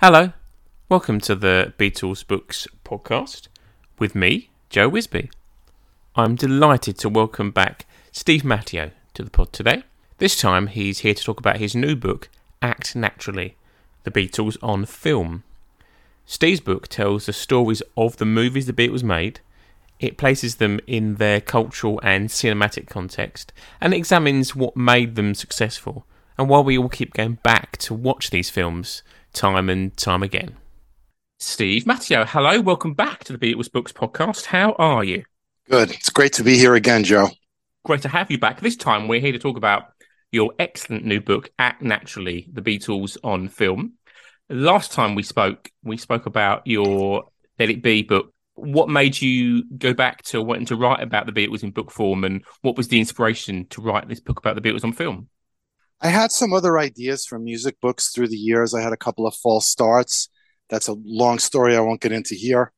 Hello, welcome to the Beatles Books podcast with me, Joe Wisby. I'm delighted to welcome back Steve Matteo to the pod today. This time he's here to talk about his new book, Act Naturally The Beatles on Film. Steve's book tells the stories of the movies the Beatles made, it places them in their cultural and cinematic context, and examines what made them successful and why we all keep going back to watch these films time and time again. Steve Matteo, hello, welcome back to the Beatles Books podcast. How are you? Good. It's great to be here again, Joe. Great to have you back. This time we're here to talk about your excellent new book, Act Naturally The Beatles on Film. Last time we spoke, we spoke about your Let It Be book. What made you go back to wanting to write about the Beatles in book form, and what was the inspiration to write this book about the Beatles on film? I had some other ideas from music books through the years. I had a couple of false starts. That's a long story I won't get into here.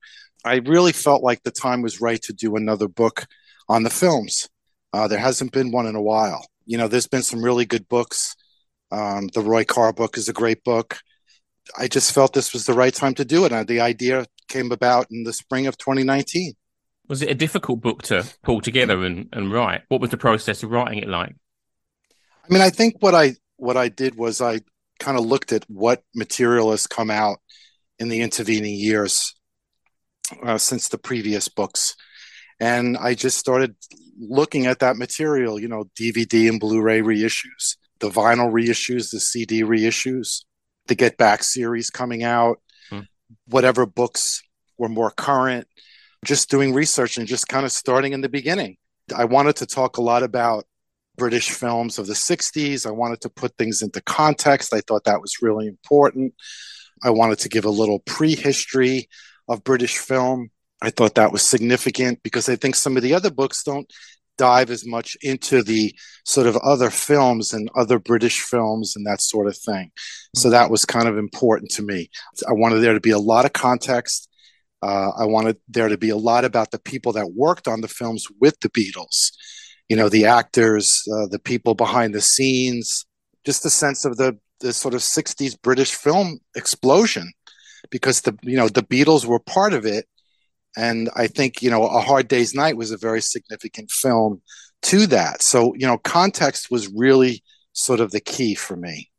I really felt like the time was right to do another book on the films. Uh, there hasn't been one in a while. You know, there's been some really good books. Um, the Roy Carr book is a great book. I just felt this was the right time to do it. And the idea came about in the spring of 2019. Was it a difficult book to pull together and, and write? What was the process of writing it like? I mean, I think what I what I did was I kind of looked at what material has come out in the intervening years uh, since the previous books, and I just started looking at that material. You know, DVD and Blu-ray reissues, the vinyl reissues, the CD reissues, the Get Back series coming out, hmm. whatever books were more current. Just doing research and just kind of starting in the beginning. I wanted to talk a lot about British films of the 60s. I wanted to put things into context. I thought that was really important. I wanted to give a little prehistory of British film. I thought that was significant because I think some of the other books don't dive as much into the sort of other films and other British films and that sort of thing. So that was kind of important to me. I wanted there to be a lot of context. Uh, I wanted there to be a lot about the people that worked on the films with the Beatles you know the actors uh, the people behind the scenes just the sense of the the sort of 60s british film explosion because the you know the beatles were part of it. And i think you know a hard day's night was a very significant film to that. So you know context was really sort of the key for me.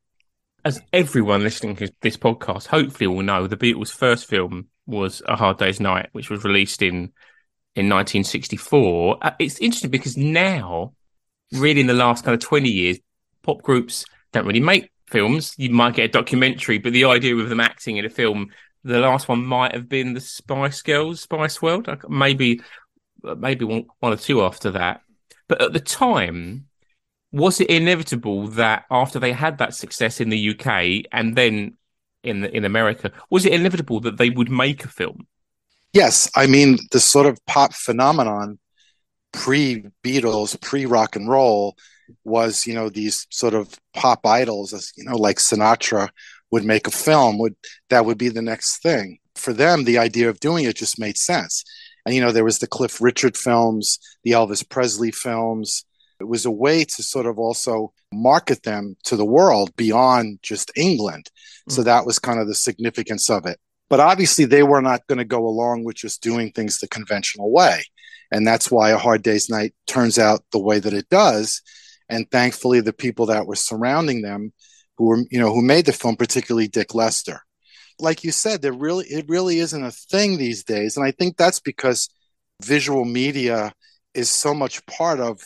As everyone listening to this podcast hopefully will know the beatles first film was a hard day's night which was released in in 1964. Uh, it's interesting because now, really in the last kind of 20 years, pop groups don't really make films. You might get a documentary, but the idea of them acting in a film, the last one might have been the Spice Girls, Spice World, maybe, maybe one, one or two after that. But at the time, was it inevitable that after they had that success in the UK and then in in America, was it inevitable that they would make a film? Yes, I mean the sort of pop phenomenon pre Beatles, pre rock and roll was, you know, these sort of pop idols, as you know, like Sinatra would make a film, would that would be the next thing. For them, the idea of doing it just made sense. And you know, there was the Cliff Richard films, the Elvis Presley films. It was a way to sort of also market them to the world beyond just England. Mm-hmm. So that was kind of the significance of it. But obviously, they were not going to go along with just doing things the conventional way. And that's why A Hard Day's Night turns out the way that it does. And thankfully, the people that were surrounding them, who were, you know, who made the film, particularly Dick Lester. Like you said, there really, it really isn't a thing these days. And I think that's because visual media is so much part of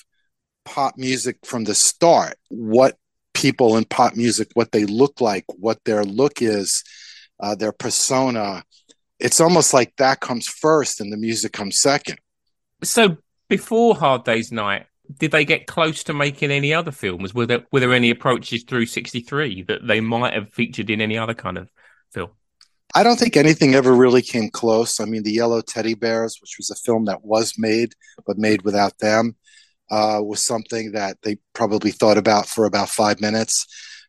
pop music from the start. What people in pop music, what they look like, what their look is, uh, their persona. It's almost like that comes first and the music comes second. So before Hard Day's Night, did they get close to making any other films? Were there were there any approaches through '63 that they might have featured in any other kind of film? I don't think anything ever really came close. I mean, the Yellow Teddy Bears, which was a film that was made but made without them, uh, was something that they probably thought about for about five minutes.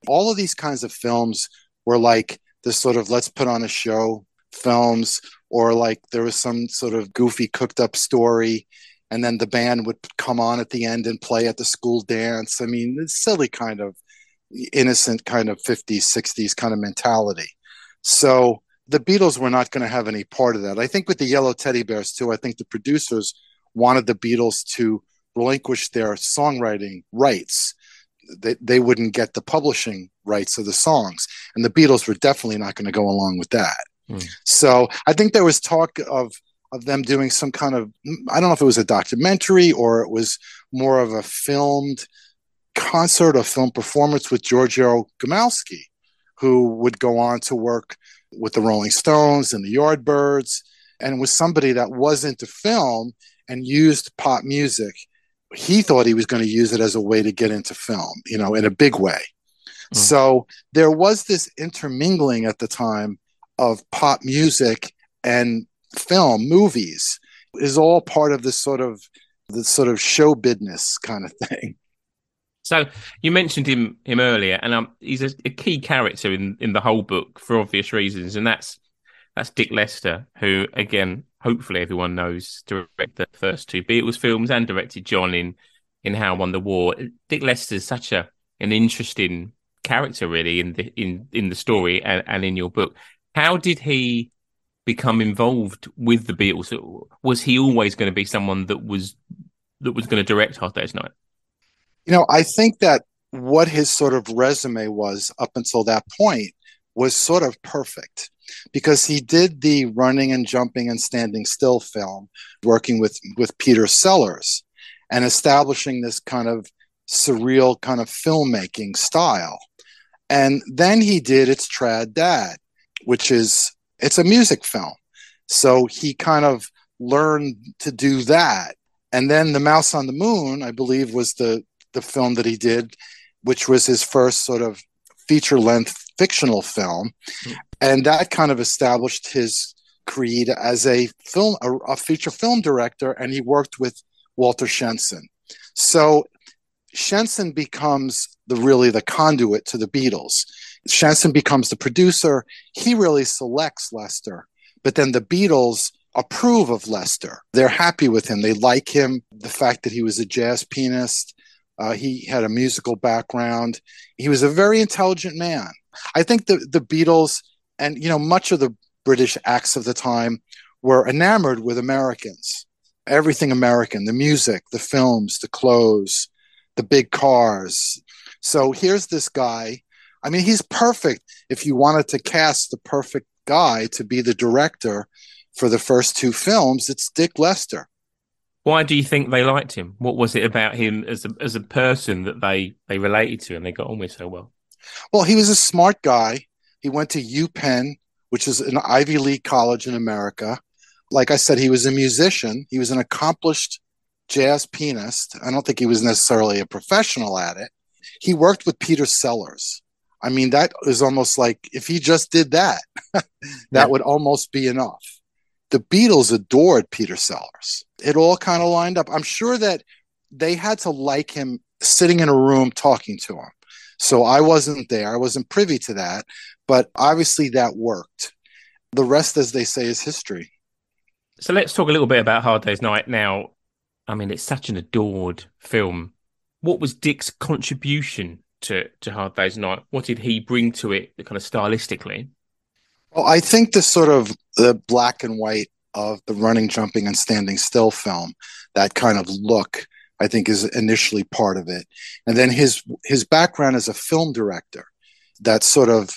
All of these kinds of films were like this sort of let's put on a show films or like there was some sort of goofy cooked up story and then the band would come on at the end and play at the school dance i mean it's silly kind of innocent kind of 50s 60s kind of mentality So the Beatles were not going to have any part of that. I think with the Yellow Teddy Bears too, I think the producers wanted the Beatles to relinquish their songwriting rights. They, they wouldn't get the publishing rights of the songs. And the Beatles were definitely not going to go along with that. Mm. So I think there was talk of of them doing some kind of I don't know if it was a documentary or it was more of a filmed concert or film performance with Giorgio Gomelsky, who would go on to work with the Rolling Stones and the Yardbirds, and was somebody that was into film and used pop music. He thought he was going to use it as a way to get into film, you know, in a big way. Mm. So there was this intermingling at the time of pop music and film, movies, is all part of this sort of the sort of show business kind of thing. So you mentioned him him earlier, and um, he's a, a, key character in, in the whole book for obvious reasons, and that's that's Dick Lester, who again, hopefully everyone knows, directed the first two Beatles films and directed John in in How I Won the War. Dick Lester is such a an interesting character, really, in the in in the story and, and in your book. How did he become involved with the Beatles? Was he always going to be someone that was that was going to direct Hard Day's Night? You know, I think that what his sort of resume was up until that point was sort of perfect because he did the running and jumping and standing still film working with with Peter Sellers and establishing this kind of surreal kind of filmmaking style. And then he did It's Trad Dad, which is it's a music film. So he kind of learned to do that. And then The Mouse on the Moon, I believe, was the, the film that he did, which was his first sort of feature length fictional film. Mm. And that kind of established his creed as a film, a, a feature film director. And he worked with Walter Shenson. So Shenson becomes the really the conduit to the Beatles. Shenson becomes the producer. He really selects Lester, but then the Beatles approve of Lester. They're happy with him. They like him. The fact that he was a jazz pianist, uh, he had a musical background. He was a very intelligent man. I think the the Beatles and you know much of the British acts of the time were enamored with Americans. Everything American, the music, the films, the clothes, the big cars. So here's this guy I mean, he's perfect if you wanted to cast the perfect guy to be the director for the first two films. It's Dick Lester. Why do you think they liked him? What was it about him as a as a person that they they related to and they got on with so well? Well, he was a smart guy. He went to UPenn, which is an Ivy League college in America. Like I said, he was a musician. He was an accomplished jazz pianist. I don't think he was necessarily a professional at it. He worked with Peter Sellers, I mean, that is almost like if he just did that, that yeah. would almost be enough. The Beatles adored Peter Sellers. It all kind of lined up. I'm sure that they had to like him sitting in a room talking to him. So I wasn't there. I wasn't privy to that. But obviously that worked. The rest, as they say, is history. So let's talk a little bit about Hard Day's Night now. I mean, it's such an adored film. What was Dick's contribution to to Hard Day's Night? What did he bring to it, kind of stylistically? Well, I think the sort of the black and white of the running, jumping, and standing still film, that kind of look, I think, is initially part of it, and then his his background as a film director, that sort of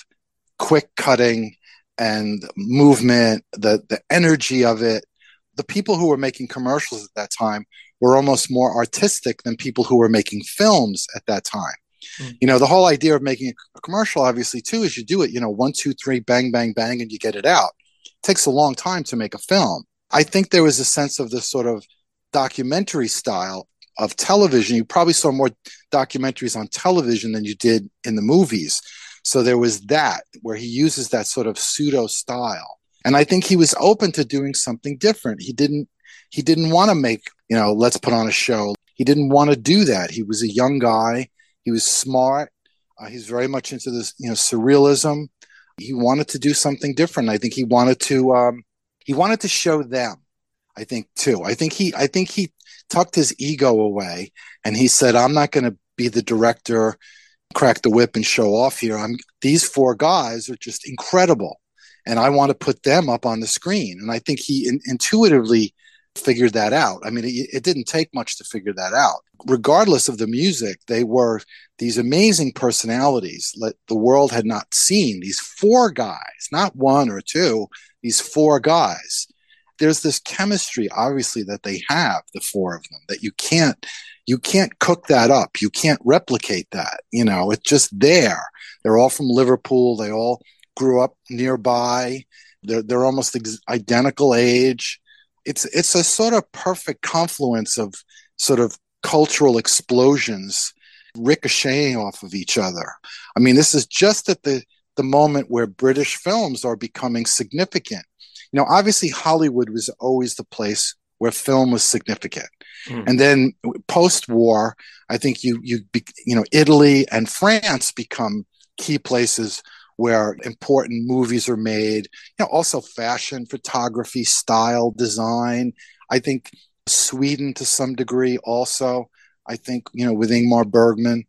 quick cutting and movement, the the energy of it. The people who were making commercials at that time were almost more artistic than people who were making films at that time. Mm. You know, the whole idea of making a commercial, obviously, too, is you do it, you know, one, two, three, bang, bang, bang, and you get it out. It takes a long time to make a film. I think there was a sense of this sort of documentary style of television. You probably saw more documentaries on television than you did in the movies. So there was that where he uses that sort of pseudo style. And I think he was open to doing something different. He didn't he didn't want to make, you know, let's put on a show. He didn't want to do that. He was a young guy he was smart. Uh, he's very much into this, you know, surrealism. He wanted to do something different. I think he wanted to. Um, he wanted to show them. I think too. I think he. I think he tucked his ego away, and he said, "I'm not going to be the director, crack the whip, and show off here. I'm. These four guys are just incredible." and I want to put them up on the screen. And I think he in, intuitively figured that out. I mean, it, it, didn't take much to figure that out. Regardless of the music, they were these amazing personalities that the world had not seen. These four guys, not one or two, these four guys. There's this chemistry, obviously, that they have, the four of them, that you can't you can't cook that up. You can't replicate that. You know, it's just there. They're all from Liverpool. They all grew up nearby. They're they're almost ex- identical age it's it's a sort of perfect confluence of sort of cultural explosions ricocheting off of each other. I mean, this is just at the the moment where British films are becoming significant. You know, obviously Hollywood was always the place where film was significant. Mm. And then post-war, I think you you you know Italy and France become key places where important movies are made. You know, also fashion, photography, style, design. I think Sweden to some degree also. I think, you know, with Ingmar Bergman.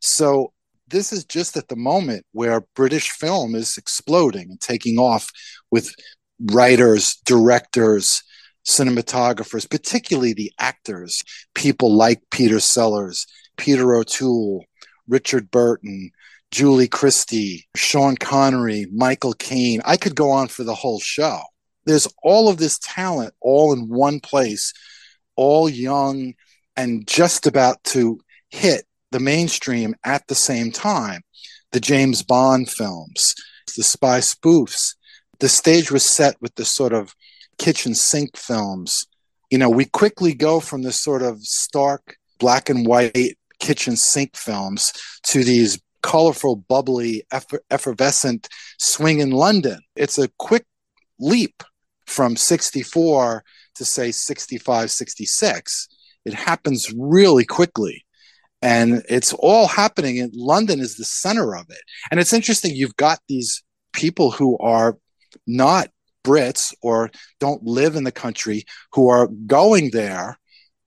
So this is just at the moment where British film is exploding and taking off with writers, directors, cinematographers, particularly the actors, people like Peter Sellers, Peter O'Toole, Richard Burton, Julie Christie, Sean Connery, Michael Caine. I could go on for the whole show. There's all of this talent all in one place, all young and just about to hit the mainstream at the same time. The James Bond films, the spy spoofs. The stage was set with the sort of kitchen sink films. You know, we quickly go from this sort of stark black and white kitchen sink films to these colorful, bubbly, effervescent swing in London. It's a quick leap from 64 to say 65, 66. It happens really quickly. And it's all happening in London is the center of it. And it's interesting, you've got these people who are not Brits or don't live in the country who are going there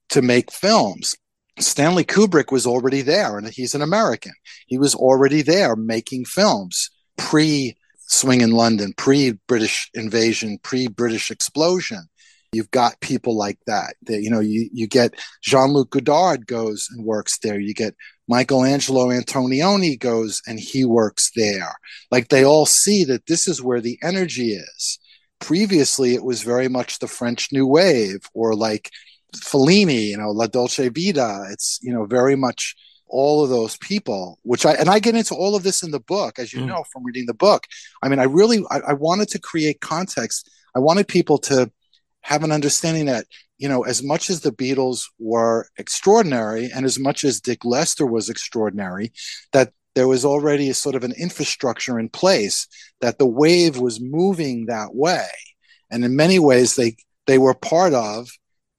to make films. Stanley Kubrick was already there, and he's an American. He was already there making films pre Swing in London, pre British invasion, pre British explosion. You've got people like that. that you know, you, you get Jean Luc Godard goes and works there. You get Michelangelo Antonioni goes and he works there. Like they all see that this is where the energy is. Previously, it was very much the French New Wave or like Fellini, you know, La Dolce Vita. It's, you know, very much all of those people, which I, and I get into all of this in the book, as you mm. know, from reading the book. I mean, I really, I, I wanted to create context. I wanted people to have an understanding that, you know, as much as the Beatles were extraordinary and as much as Dick Lester was extraordinary, that there was already a sort of an infrastructure in place that the wave was moving that way. And in many ways, they, they were part of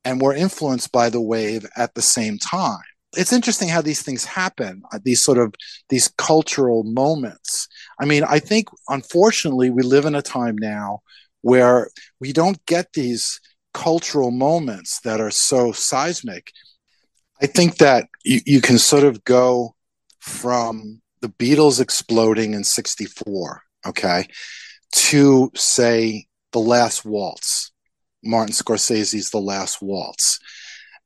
and were influenced by the wave at the same time. It's interesting how these things happen, uh, these sort of these cultural moments. I mean, I think unfortunately we live in a time now where we don't get these cultural moments that are so seismic. I think that you, you can sort of go from the Beatles exploding in 64, okay, to say the last waltz Martin Scorsese's The Last Waltz.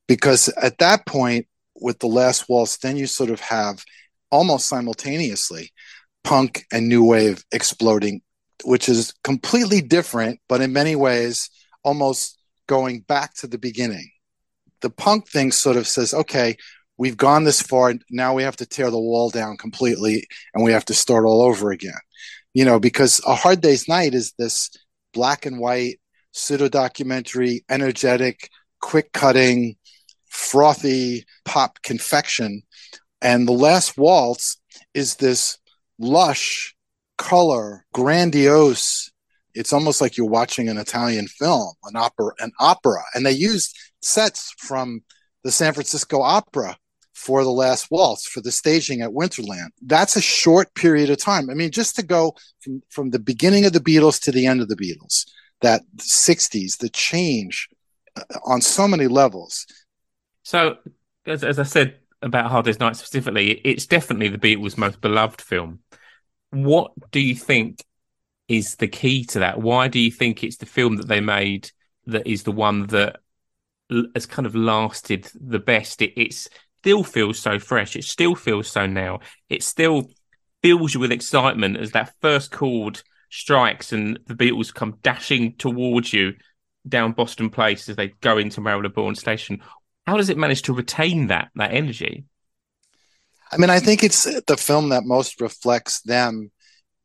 Because at that point, with The Last Waltz, then you sort of have almost simultaneously punk and new wave exploding, which is completely different, but in many ways, almost going back to the beginning. The punk thing sort of says, okay, we've gone this far. Now we have to tear the wall down completely and we have to start all over again. You know, because A Hard Day's Night is this black and white pseudo documentary, energetic, quick cutting, frothy pop confection. And the last waltz is this lush color, grandiose. It's almost like you're watching an Italian film, an opera, an opera. And they used sets from the San Francisco Opera for the last waltz for the staging at Winterland. That's a short period of time. I mean, just to go from, from the beginning of the Beatles to the end of the Beatles that 60s, the change uh, on so many levels. So, as, as I said about Hard Day's Night specifically, it's definitely the Beatles' most beloved film. What do you think is the key to that? Why do you think it's the film that they made that is the one that has kind of lasted the best? It it's still feels so fresh. It still feels so now. It still fills you with excitement as that first chord strikes and the Beatles come dashing towards you down Boston Place as they go into Marylebone Station. How does it manage to retain that that energy? I mean, I think it's the film that most reflects them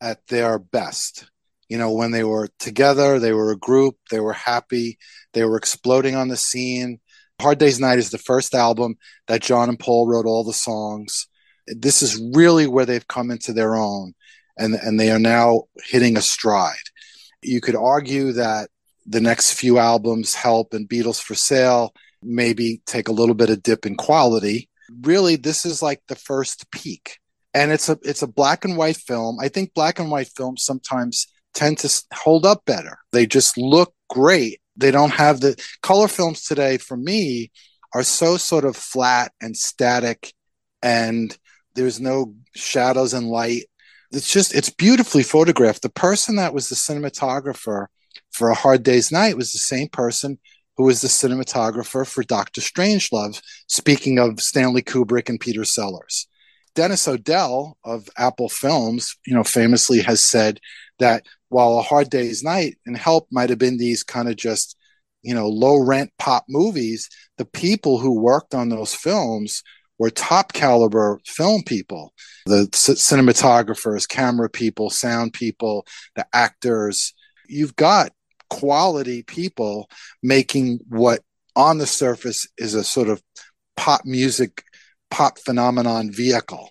at their best. You know, when they were together, they were a group, they were happy, they were exploding on the scene. Hard Day's Night is the first album that John and Paul wrote all the songs. This is really where they've come into their own and, and they are now hitting a stride. You could argue that the next few albums, Help and Beatles for Sale, maybe take a little bit of dip in quality. Really, this is like the first peak. And it's a it's a black and white film. I think black and white films sometimes tend to hold up better. They just look great. They don't have the color films today for me are so sort of flat and static and there's no shadows and light. It's just it's beautifully photographed. The person that was the cinematographer for A Hard Day's Night was the same person who was the cinematographer for Doctor Strangelove, speaking of Stanley Kubrick and Peter Sellers. Denis O'Dell of Apple Films, you know, famously has said that while A Hard Day's Night and Help might have been these kind of just, you know, low rent pop movies, the people who worked on those films were top caliber film people the c- cinematographers camera people sound people the actors you've got quality people making what on the surface is a sort of pop music, pop phenomenon vehicle.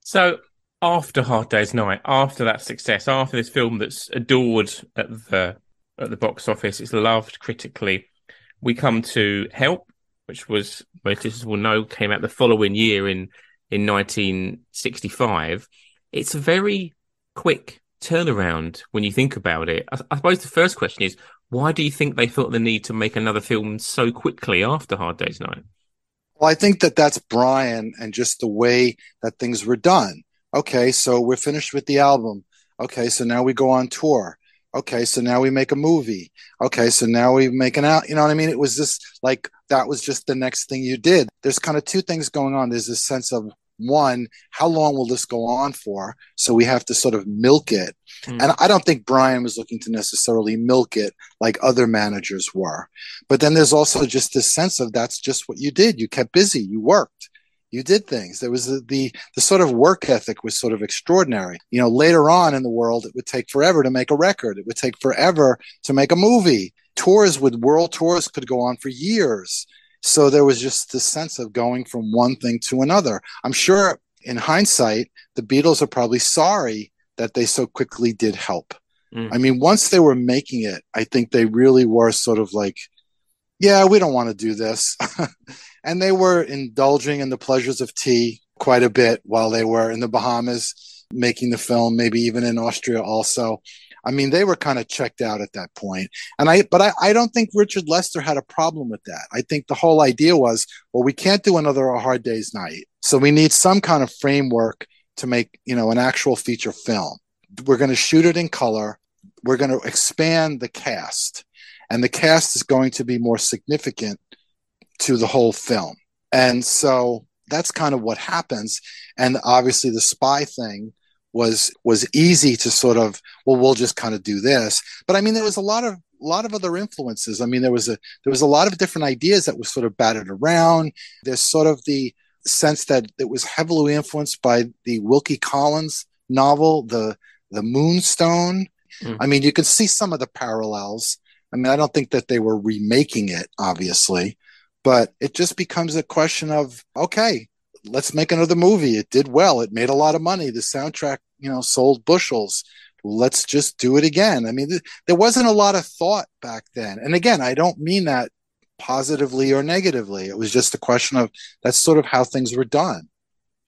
So after Hard Day's Night, after that success, after this film that's adored at the at the box office, it's loved critically. We come to Help, which was most listeners will know came out the following year in in 1965. It's a very quick turnaround when you think about it. I, I, suppose the first question is why do you think they felt the need to make another film so quickly after Hard Day's Night? Well, I think that that's Brian and just the way that things were done. Okay, so we're finished with the album. Okay, so now we go on tour. Okay, so now we make a movie. Okay, so now we make an out. You know what I mean? It was just like that was just the next thing you did. There's kind of two things going on. There's this sense of one, how long will this go on for? So we have to sort of milk it. Mm. And I don't think Brian was looking to necessarily milk it like other managers were. But then there's also just this sense of that's just what you did. You kept busy, you worked. You did things. There was the, the the sort of work ethic was sort of extraordinary. You know, later on in the world, it would take forever to make a record. It would take forever to make a movie. Tours with world tours could go on for years so there was just this sense of going from one thing to another. I'm sure in hindsight, the Beatles are probably sorry that they so quickly did help. Mm. I mean, once they were making it, I think they really were sort of like, yeah, we don't want to do this. and they were indulging in the pleasures of tea quite a bit while they were in the Bahamas making the film, maybe even in Austria also. I mean, they were kind of checked out at that point. And I, but I, I don't think Richard Lester had a problem with that. I think the whole idea was, well, we can't do another A Hard Day's Night. So we need some kind of framework to make, you know, an actual feature film. We're going to shoot it in color. We're going to expand the cast. And the cast is going to be more significant to the whole film. And so that's kind of what happens. And obviously the spy thing was was easy to sort of well we'll just kind of do this. But i mean there was a lot of a lot of other influences. I mean there was a there was a lot of different ideas that was sort of batted around. There's sort of the sense that it was heavily influenced by the wilkie collins novel the the moonstone. Mm. i mean you can see some of the parallels. I mean i don't think that they were remaking it obviously but it just becomes a question of okay let's make another movie. It did well. It made a lot of money. The soundtrack, you know, sold bushels. Let's just do it again. I mean, th- there wasn't a lot of thought back then. And again, I don't mean that positively or negatively. It was just a question of that's sort of how things were done.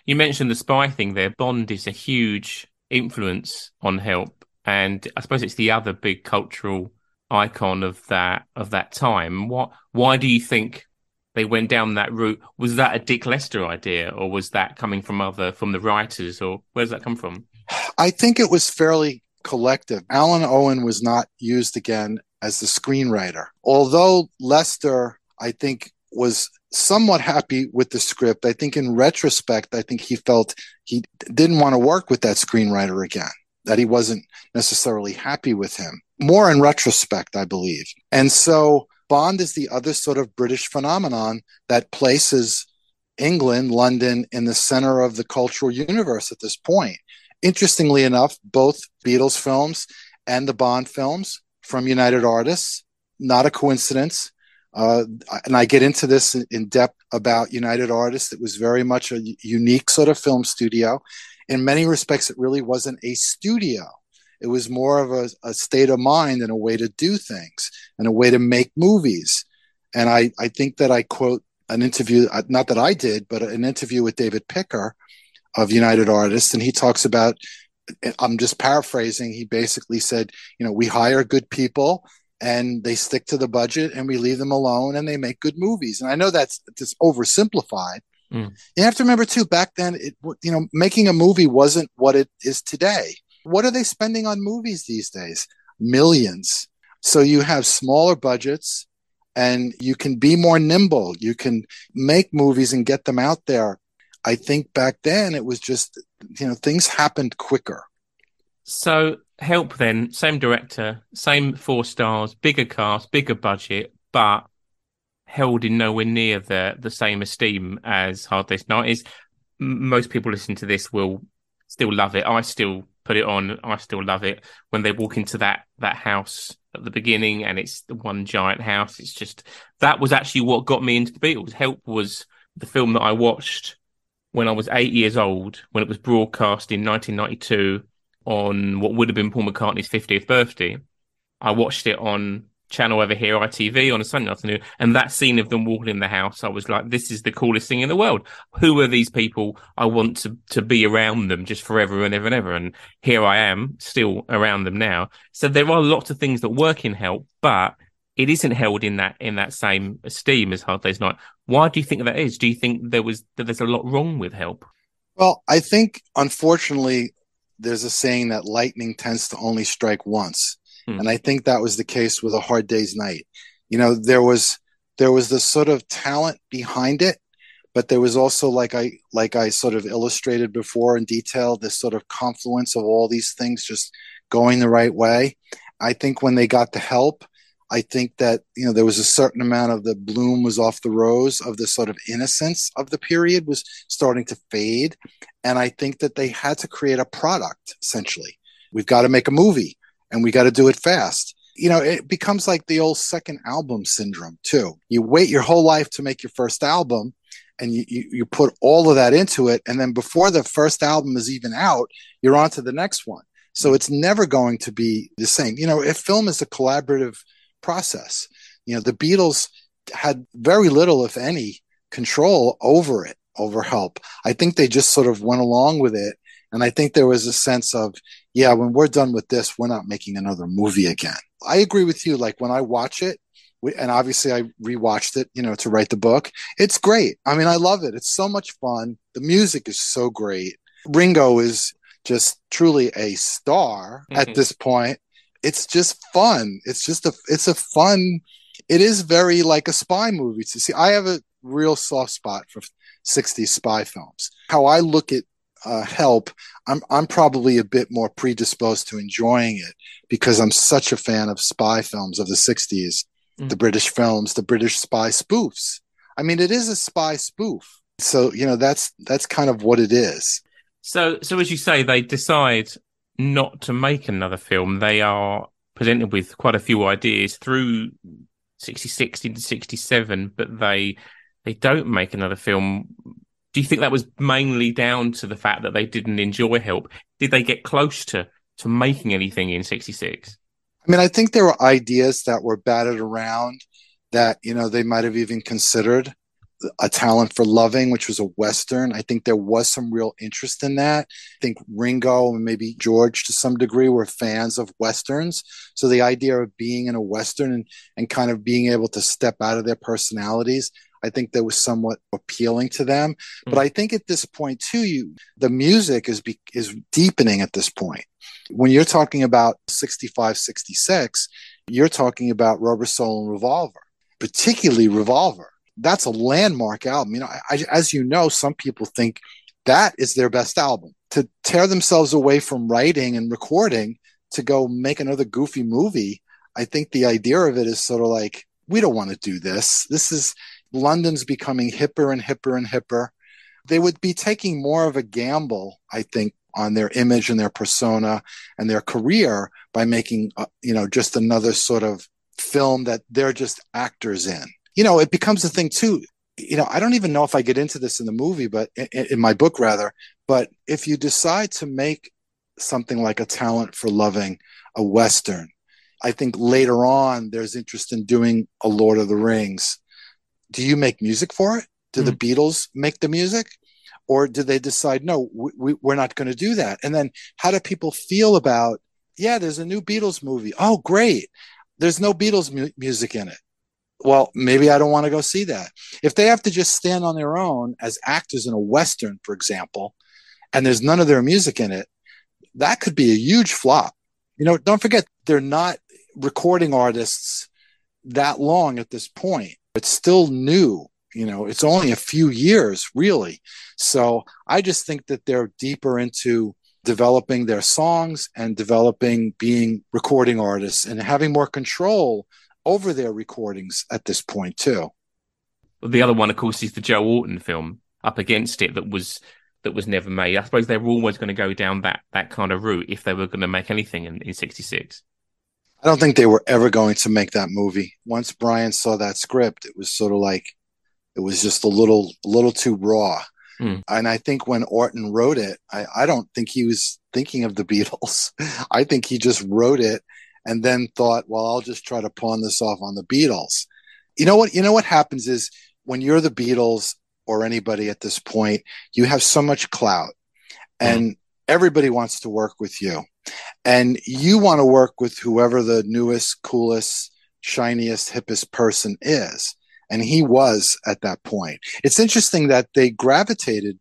You mentioned the spy thing there. Bond is a huge influence on Help, and I suppose it's the other big cultural icon of that of that time. What? Why do you think they went down that route. Was that a Dick Lester idea, or was that coming from other from the writers, or where does that come from? I think it was fairly collective. Alun Owen was not used again as the screenwriter. Although Lester, I think, was somewhat happy with the script. I think in retrospect, I think he felt he didn't want to work with that screenwriter again, that he wasn't necessarily happy with him. More in retrospect, I believe. And so Bond is the other sort of British phenomenon that places England, London, in the center of the cultural universe at this point. Interestingly enough, both Beatles films and the Bond films from United Artists, not a coincidence. Uh, and I get into this in depth about United Artists. It was very much a unique sort of film studio. In many respects, it really wasn't a studio. It was more of a, a state of mind and a way to do things and a way to make movies. And I, I think that I quote an interview, uh, not that I did, but an interview with David Picker of United Artists. And he talks about, I'm just paraphrasing, he basically said, you know, we hire good people and they stick to the budget and we leave them alone and they make good movies. And I know that's just oversimplified. Mm. You have to remember too, back then, it, you know, making a movie wasn't what it is today. What are they spending on movies these days? Millions. So you have smaller budgets and you can be more nimble. You can make movies and get them out there. I think back then it was just, you know, things happened quicker. So help then, same director, same four stars, bigger cast, bigger budget, but held in nowhere near the the same esteem as Hard Day's Night is. Most people listening to this will still love it. I still put it on. I still love it when they walk into that that house at the beginning and it's the one giant house. It's just that was actually what got me into the Beatles. Help was the film that I watched when I was eight years old when it was broadcast in 1992 on what would have been Paul McCartney's 50th birthday. I watched it on channel over here, ITV, on a Sunday afternoon, and that scene of them walking in the house, I was like, this is the coolest thing in the world. Who are these people? I want to, to be around them just forever and ever and ever. And here I am, still around them now. So there are lots of things that work in help, but it isn't held in that in that same esteem as Hard Day's Night. Why do you think that is? Do you think there was that there's a lot wrong with help? Well, I think unfortunately there's a saying that lightning tends to only strike once. Hmm. And I think that was the case with a hard day's night. You know, there was there was this sort of talent behind it, but there was also like I like I sort of illustrated before in detail, this sort of confluence of all these things just going the right way. I think when they got the help, I think that you know there was a certain amount of the bloom was off the rose of the sort of innocence of the period was starting to fade, and I think that they had to create a product essentially. We've got to make a movie, and we got to do it fast. You know, it becomes like the old second album syndrome too. You wait your whole life to make your first album, and you, you, you put all of that into it, and then before the first album is even out, you're on to the next one. So it's never going to be the same. You know, if film is a collaborative process. You know, the Beatles had very little, if any, control over it, over help. I think they just sort of went along with it. And I think there was a sense of, yeah, when we're done with this, we're not making another movie again. I agree with you. Like when I watch it, and obviously I rewatched it, you know, to write the book. It's great. I mean, I love it. It's so much fun. The music is so great. Ringo is just truly a star mm-hmm. at this point it's just fun. It's just a it's a fun. It is very like a spy movie to see. I have a real soft spot for 60s spy films. How I look at uh, Help, I'm I'm probably a bit more predisposed to enjoying it because I'm such a fan of spy films of the 60s, mm. the British films, the British spy spoofs. I mean, it is a spy spoof. So you know that's that's kind of what it is. So so as you say, they decide not to make another film. They are presented with quite a few ideas through 66 into 67, but they they don't make another film. Do you think that was mainly down to the fact that they didn't enjoy Help? Did they get close to to making anything in 66? I mean, I think there were ideas that were batted around that, you know, they might have even considered a talent for loving, which was a Western. I think there was some real interest in that. I think Ringo and maybe George to some degree were fans of Westerns. So the idea of being in a Western and, and kind of being able to step out of their personalities, I think that was somewhat appealing to them. Mm-hmm. But I think at this point too, you the music is be, is deepening at this point. When you're talking about 65, 66, you're talking about Rubber Soul and Revolver, particularly Revolver. That's a landmark album. You know, I, as you know, some people think that is their best album. To tear themselves away from writing and recording to go make another goofy movie, I think the idea of it is sort of like, we don't want to do this. This is London's becoming hipper and hipper and hipper. They would be taking more of a gamble, I think, on their image and their persona and their career by making, uh, you know, just another sort of film that they're just actors in. You know, it becomes a thing too. You know, I don't even know if I get into this in the movie, but in, in my book rather. But if you decide to make something like a talent for loving a Western, I think later on there's interest in doing a Lord of the Rings. Do you make music for it? Do mm. the Beatles make the music? Or do they decide, no, we, we're not going to do that? And then how do people feel about, yeah, there's a new Beatles movie. Oh, great. There's no Beatles mu- music in it. Well, maybe I don't want to go see that. If they have to just stand on their own as actors in a Western, for example, and there's none of their music in it, that could be a huge flop. You know, don't forget, they're not recording artists that long at this point. It's still new. You know, it's only a few years, really. So I just think that they're deeper into developing their songs and developing being recording artists and having more control over their recordings at this point, too. The other one, of course, is the Joe Orton film up against it that was that was never made. I suppose they were always going to go down that that kind of route if they were going to make anything in, in 66. I don't think they were ever going to make that movie. Once Brian saw that script, it was sort of like it was just a little a little too raw. Mm. And I think when Orton wrote it, I, I don't think he was thinking of the Beatles. I think he just wrote it and then thought, well, I'll just try to pawn this off on the Beatles. You know what? You know what happens is when you're the Beatles or anybody at this point, you have so much clout, hmm. and mm. everybody wants to work with you, and you want to work with whoever the newest, coolest, shiniest, hippest person is and he was at that point. It's interesting that they gravitated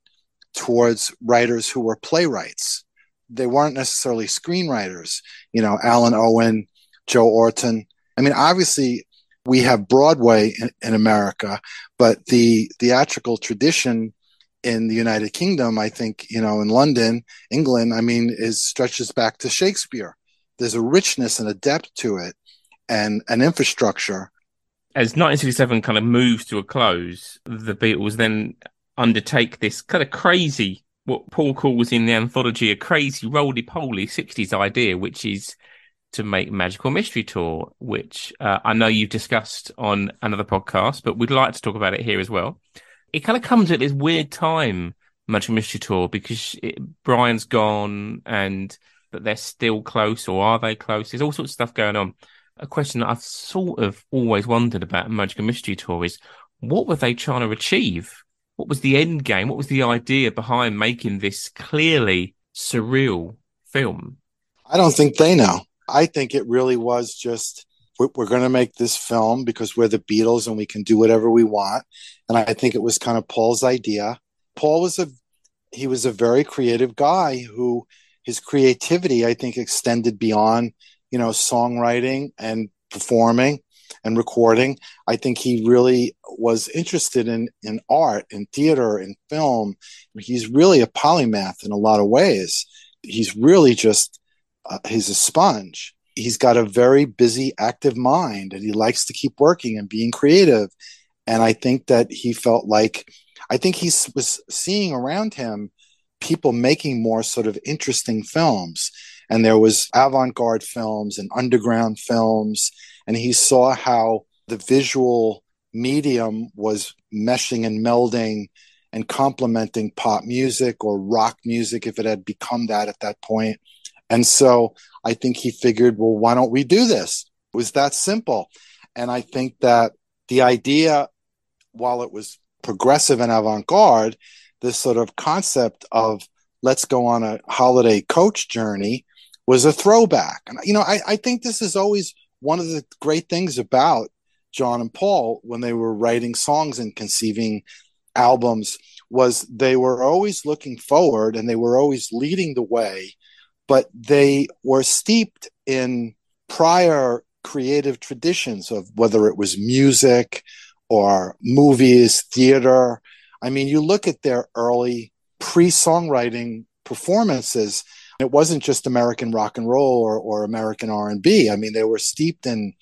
towards writers who were playwrights. They weren't necessarily screenwriters, you know, Alun Owen, Joe Orton. I mean, obviously, we have Broadway in, in America, but the theatrical tradition in the United Kingdom, I think, you know, in London, England, I mean, is stretches back to Shakespeare. There's a richness and a depth to it and an infrastructure as 1967 kind of moves to a close, the Beatles then undertake this kind of crazy, what Paul calls in the anthology, a crazy roly poly 60s idea, which is to make Magical Mystery Tour, which uh, I know you've discussed on another podcast, but we'd like to talk about it here as well. It kind of comes at this weird time, Magical Mystery Tour, because it, Brian's gone and but they're still close, or are they close? There's all sorts of stuff going on a question that I've sort of always wondered about Magical Mystery Tour is what were they trying to achieve? What was the end game? What was the idea behind making this clearly surreal film? I don't think they know. I think it really was just we're, going to make this film because we're the Beatles and we can do whatever we want. And I think it was kind of Paul's idea. Paul was a he was a very creative guy who his creativity I think extended beyond you know, songwriting and performing and recording. I think he really was interested in in art, and theater, and film. He's really a polymath in a lot of ways. He's really just uh, he's a sponge. He's got a very busy, active mind, and he likes to keep working and being creative. And I think that he felt like I think he was seeing around him people making more sort of interesting films. And there was avant-garde films and underground films. And he saw how the visual medium was meshing and melding and complementing pop music or rock music if it had become that at that point and so i think he figured well why don't we do this it was that simple and i think that the idea while it was progressive and avant-garde this sort of concept of let's go on a holiday coach journey was a throwback. And, you know, I, I think this is always one of the great things about John and Paul when they were writing songs and conceiving albums was they were always looking forward and they were always leading the way, but they were steeped in prior creative traditions of whether it was music or movies, theater. I mean, you look at their early pre-songwriting performances, it wasn't just American rock and roll or, or American R&B. I mean, they were steeped in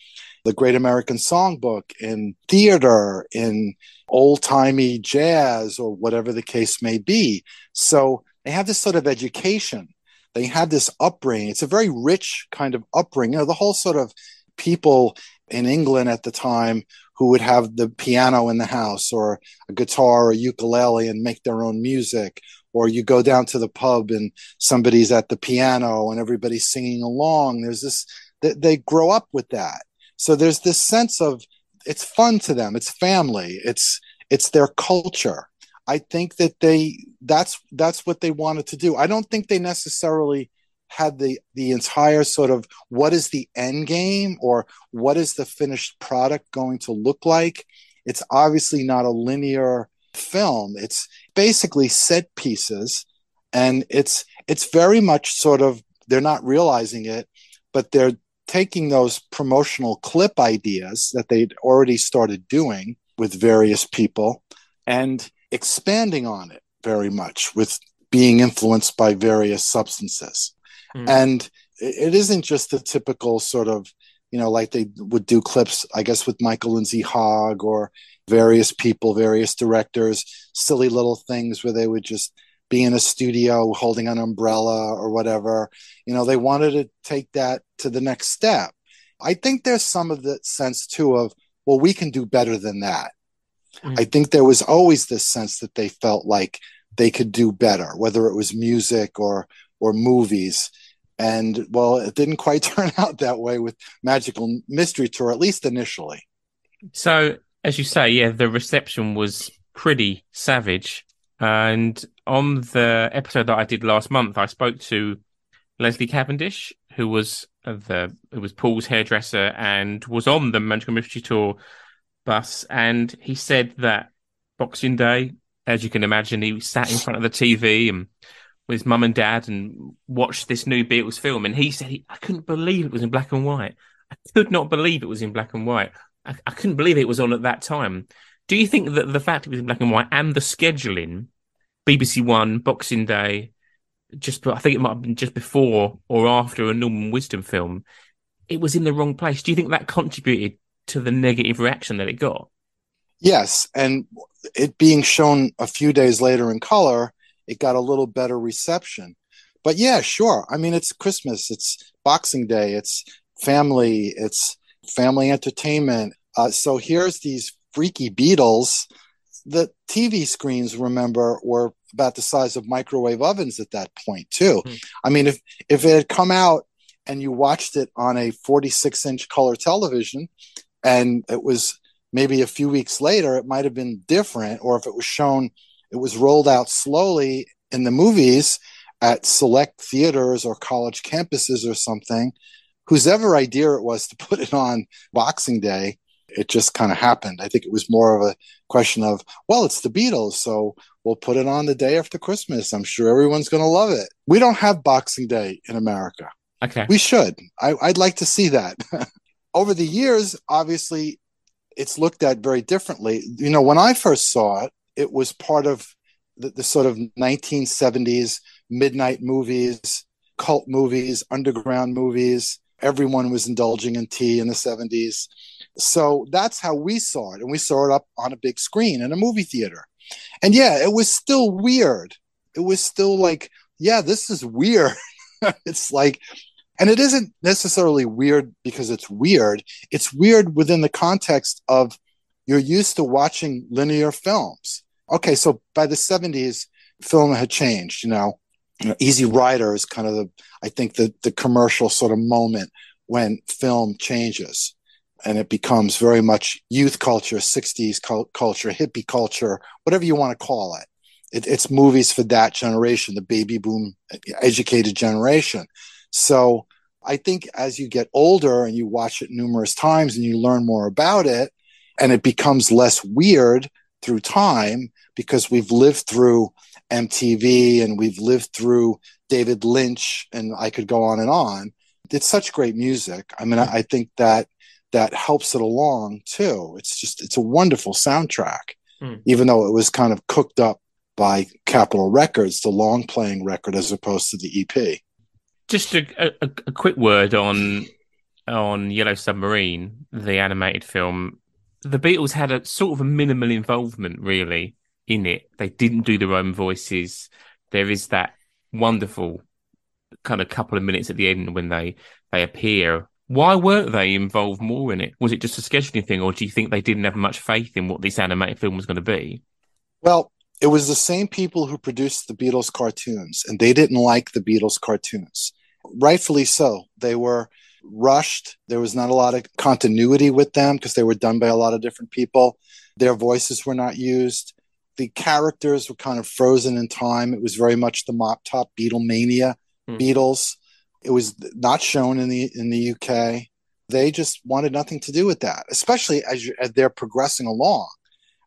the Great American Songbook, in theater, in old timey jazz, or whatever the case may be. So they have this sort of education. They had this upbringing. It's a very rich kind of upbringing. You know, the whole sort of people in England at the time who would have the piano in the house or a guitar or ukulele and make their own music or you go down to the pub and somebody's at the piano and everybody's singing along there's this they, they grow up with that so there's this sense of it's fun to them. It's family. It's it's their culture. I think that they that's that's what they wanted to do. I don't think they necessarily had the the entire sort of what is the end game or what is the finished product going to look like. It's obviously not a linear film. It's basically set pieces and it's it's very much sort of they're not realizing it, but they're taking those promotional clip ideas that they'd already started doing with various people and expanding on it very much with being influenced by various substances. Mm. And it isn't just the typical sort of, you know, like they would do clips, I guess, with Michael Lindsay Hogg or various people, various directors, silly little things where they would just be in a studio holding an umbrella or whatever. You know, they wanted to take that to the next step. I think there's some of the sense too of, well, we can do better than that. Mm-hmm. I think there was always this sense that they felt like they could do better, whether it was music or or movies. And well, it didn't quite turn out that way with Magical Mystery Tour, at least initially. So, as you say, yeah, the reception was pretty savage. And on the episode that I did last month, I spoke to Leslie Cavendish, who was the who was Paul's hairdresser and was on the Magical Mystery Tour bus, and he said that Boxing Day, as you can imagine, he sat in front of the TV and with his mum and dad and watched this new Beatles film, and he said he, I couldn't believe it was in black and white. I could not believe it was in black and white. I, I couldn't believe it was on at that time. Do you think that the fact it was in black and white and the scheduling, BBC One, Boxing Day, just I think it might have been just before or after a Norman Wisdom film, it was in the wrong place. Do you think that contributed to the negative reaction that it got? Yes, and it being shown a few days later in color, it got a little better reception. But yeah, sure. I mean, it's Christmas, it's Boxing Day, it's family, it's family entertainment. Uh, so here's these freaky Beatles. The TV screens, remember, were about the size of microwave ovens at that point too. Mm. I mean, if if it had come out and you watched it on a 46 inch color television, and it was maybe a few weeks later, it might have been different. Or if it was shown, it was rolled out slowly in the movies at select theaters or college campuses or something. Whose ever idea it was to put it on Boxing Day it just kind of happened. I think it was more of a question of, well, it's the Beatles, so we'll put it on the day after Christmas. I'm sure everyone's going to love it. We don't have Boxing Day in America. Okay. We should. I, would like to see that. Over the years, obviously, it's looked at very differently. You know, when I first saw it, it was part of the, the sort of 1970s midnight movies, cult movies, underground movies. Everyone was indulging in tea in the 70s so that's how we saw it. And we saw it up on a big screen in a movie theater. And yeah, it was still weird. It was still like, yeah, this is weird. it's like, and it isn't necessarily weird because it's weird. It's weird within the context of you're used to watching linear films. Okay, so by the 70s, film had changed, you know. You know, Easy Rider is kind of the, I think, the the commercial sort of moment when film changes and it becomes very much youth culture, 60s culture, hippie culture, whatever you want to call it. it. It's movies for that generation, the baby boom educated generation. So I think as you get older and you watch it numerous times and you learn more about it, and it becomes less weird through time because we've lived through MTV and we've lived through David Lynch and I could go on and on. It's such great music. I mean, I, think that that helps it along too. It's just it's a wonderful soundtrack, mm. even though it was kind of cooked up by Capitol Records, the long playing record, as opposed to the EP. Just a, a, a quick word on on Yellow Submarine, the animated film. The Beatles had a sort of a minimal involvement, really, in it. They didn't do their own voices. There is that wonderful kind of couple of minutes at the end when they they appear why weren't they involved more in it? Was it just a scheduling thing, or do you think they didn't have much faith in what this animated film was going to be? Well, it was the same people who produced the Beatles cartoons, and they didn't like the Beatles cartoons. Rightfully so. They were rushed. There was not a lot of continuity with them because they were done by a lot of different people. Their voices were not used. The characters were kind of frozen in time. It was very much the mop top Beatlemania hmm. Beatles. It was not shown in the in the UK. They just wanted nothing to do with that, especially as, you, as they're progressing along,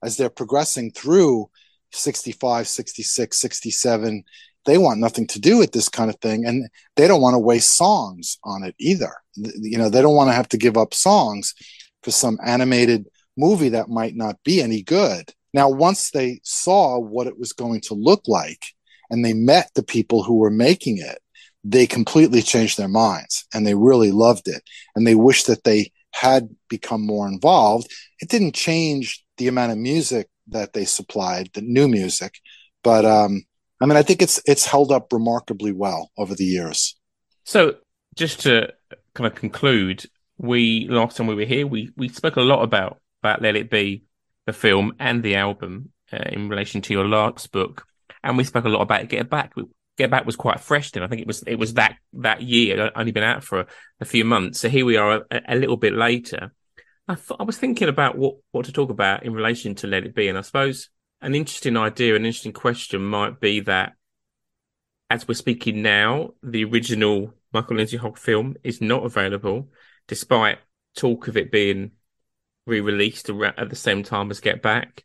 as they're progressing through 65, 66, 67. They want nothing to do with this kind of thing, and they don't want to waste songs on it either. You know, they don't want to have to give up songs for some animated movie that might not be any good. Now, once they saw what it was going to look like, and they met the people who were making it, they completely changed their minds and they really loved it and they wish that they had become more involved it didn't change the amount of music that they supplied the new music but um i mean i think it's it's held up remarkably well over the years so just to kind of conclude we last time we were here we we spoke a lot about about let it be the film and the album uh, in relation to your last book and we spoke a lot about get back Get Back was quite fresh then. I think it was it was that that year, only been out for a, a few months. So here we are a, a little bit later. I, thought I was thinking about what what to talk about in relation to Let It Be, and I suppose an interesting idea, an interesting question might be that as we're speaking now, the original Michael Lindsay Hogg film is not available, despite talk of it being re-released at the same time as Get Back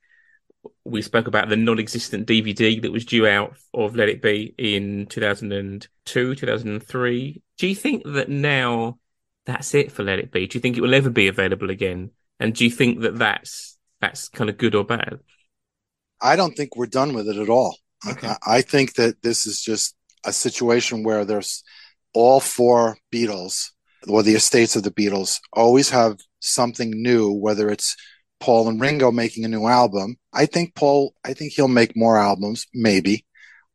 we spoke about the non-existent DVD that was due out of Let It Be in 2002, 2003. Do you think that now that's it for Let It Be? Do you think it will ever be available again? And do you think that that's that's kind of good or bad? I don't think we're done with it at all. Okay. I, I think that this is just a situation where there's all four Beatles or the estates of the Beatles always have something new, whether it's Paul and Ringo making a new album. I think Paul, I think he'll make more albums, maybe,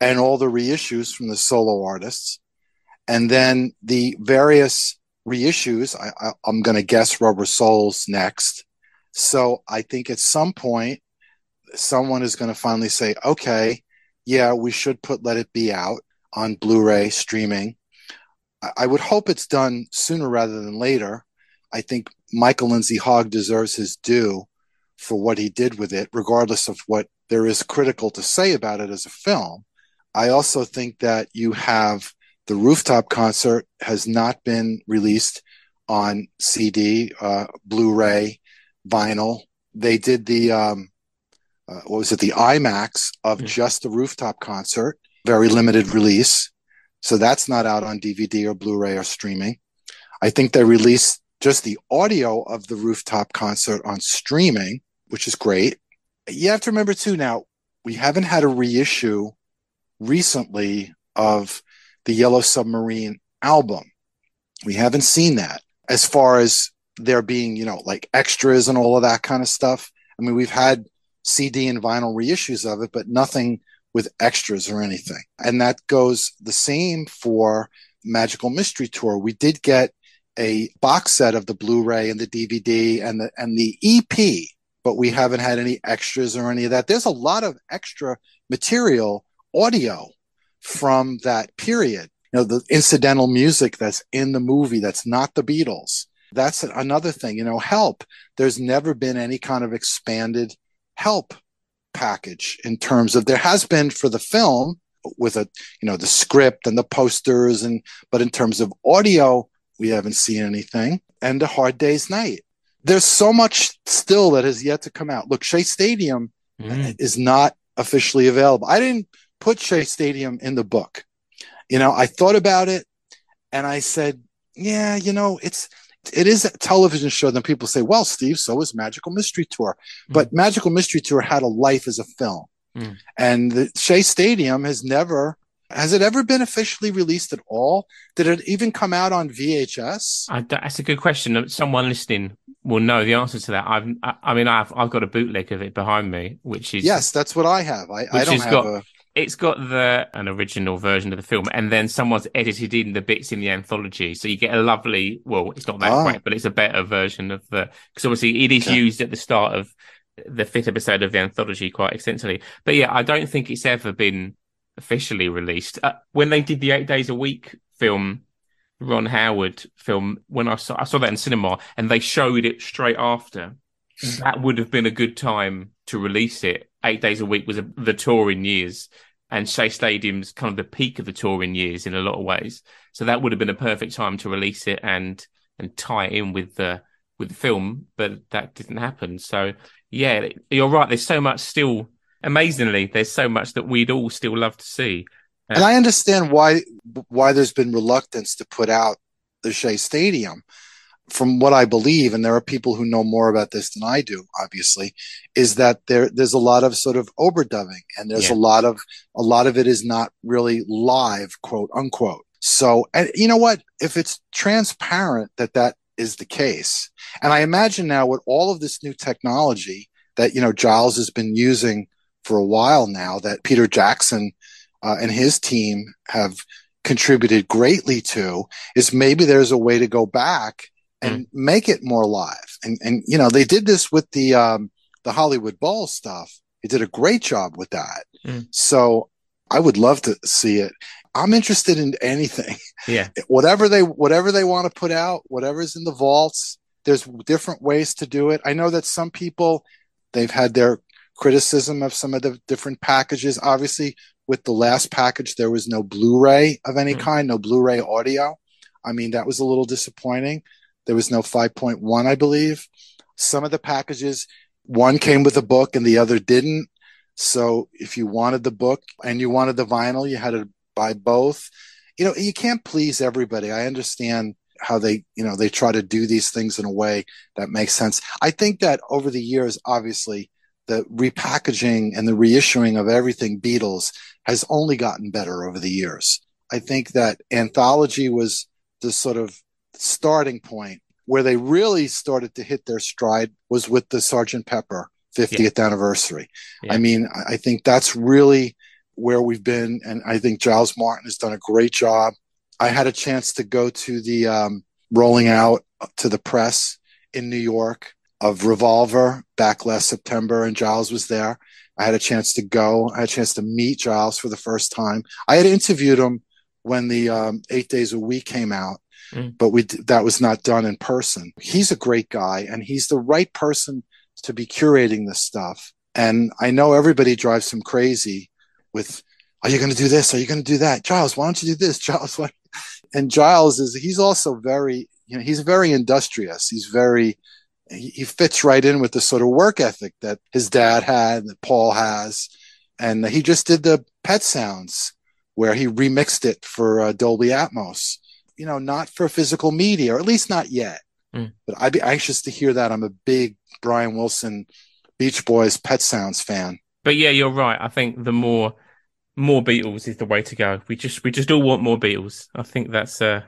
and all the reissues from the solo artists. And then the various reissues, I, am going to guess Rubber Souls next. So I think at some point, someone is going to finally say, okay, yeah, we should put Let It Be out on Blu ray streaming. I would hope it's done sooner rather than later. I think Michael Lindsay Hogg deserves his due for what he did with it, regardless of what there is critical to say about it as a film. I also think that you have the rooftop concert has not been released on CD, uh, Blu-ray, vinyl. They did the um, uh, what was it, the IMAX of mm-hmm. just the rooftop concert, very limited release. So that's not out on DVD or Blu-ray or streaming. I think they released just the audio of the rooftop concert on streaming which is great. You have to remember too now, we haven't had a reissue recently of the Yellow Submarine album. We haven't seen that as far as there being, you know, like extras and all of that kind of stuff. I mean, we've had CD and vinyl reissues of it, but nothing with extras or anything. And that goes the same for Magical Mystery Tour. We did get a box set of the Blu-ray and the DVD and the and the EP but we haven't had any extras or any of that. There's a lot of extra material, audio from that period. You know, the incidental music that's in the movie that's not the Beatles. That's another thing. You know, help. There's never been any kind of expanded help package in terms of there has been for the film with a you know the script and the posters and but in terms of audio we haven't seen anything and a hard day's night there's so much still that has yet to come out. Look, Shea Stadium mm. is not officially available. I didn't put Shea Stadium in the book. You know, I thought about it and I said, yeah, you know, it's it is a television show. Then people say, well, Steve, so is Magical Mystery Tour. Mm. But Magical Mystery Tour had a life as a film. Mm. And the Shea Stadium has never has it ever been officially released at all? Did it even come out on VHS? I, that's a good question. Someone listening will know the answer to that. I've, I, I mean, I've, I've got a bootleg of it behind me, which is yes, that's what I have. I, I don't have got, a. It's got the an original version of the film, and then someone's edited in the bits in the anthology, so you get a lovely. Well, it's not that oh. great, but it's a better version of the because obviously it is okay. used at the start of the fifth episode of the anthology quite extensively. But yeah, I don't think it's ever been officially released. Uh, when they did the eight days a week film, Ron Howard film, when I saw I saw that in cinema, and they showed it straight after. That would have been a good time to release it. Eight days a week was a, the touring years, and Shea Stadium's kind of the peak of the touring years in a lot of ways. So that would have been a perfect time to release it and and tie it in with the with the film, but that didn't happen. So yeah, you're right. There's so much still amazingly, there's so much that we'd all still love to see. Uh, and I understand why why there's been reluctance to put out the Shea Stadium. From what I believe, and there are people who know more about this than I do, obviously, is that there there's a lot of sort of overdubbing, and there's yeah. a lot of a lot of it is not really live, quote unquote. So, and you know what? If it's transparent that that is the case, and I imagine now with all of this new technology that you know Giles has been using for a while now that Peter Jackson uh, and his team have contributed greatly to is maybe there's a way to go back and mm. make it more live. And and you know they did this with the um, the Hollywood Bowl stuff. They did a great job with that. Mm. So I would love to see it. I'm interested in anything. Yeah. whatever they whatever they want to put out, whatever's in the vaults. There's different ways to do it. I know that some people they've had their criticism of some of the different packages. Obviously, with the last package, there was no Blu ray of any mm-hmm. kind, no Blu ray audio. I mean, that was a little disappointing. There was no 5.1, I believe. Some of the packages, one came with a book and the other didn't. So if you wanted the book and you wanted the vinyl, you had to buy both. You know, you can't please everybody. I understand how they, you know, they try to do these things in a way that makes sense. I think that over the years, obviously, the repackaging and the reissuing of everything Beatles has only gotten better over the years. I think that anthology was the sort of starting point where they really started to hit their stride was with the Sergeant Pepper 50th yeah. anniversary. Yeah. I mean, I think that's really where we've been. And I think Giles Martin has done a great job. I had a chance to go to the um, rolling out to the press in New York of Revolver back last September, and Giles was there. I had a chance to go. I had a chance to meet Giles for the first time. I had interviewed him when the um, Eight Days a Week came out, mm. but we that was not done in person. He's a great guy, and he's the right person to be curating this stuff. And I know everybody drives him crazy with, "Are you going to do this? Are you going to do that?" Giles, why don't you do this? Giles, why? And Giles is he's also very you know he's very industrious. He's very he, fits right in with the sort of work ethic that his dad had, that Paul has. And he just did the pet sounds where he remixed it for uh, Dolby Atmos, you know, not for physical media, or at least not yet. Mm. But I'd be anxious to hear that. I'm a big Brian Wilson Beach Boys Pet Sounds fan. But yeah, you're right. I think the more more Beatles is the way to go. We just we just all want more Beatles. I think that's a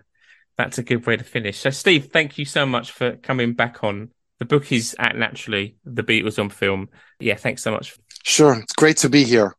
that's a good way to finish. So Steve, thank you so much for coming back on the book is Act Naturally the Beatles on film. Yeah, thanks so much. Sure, it's great to be here.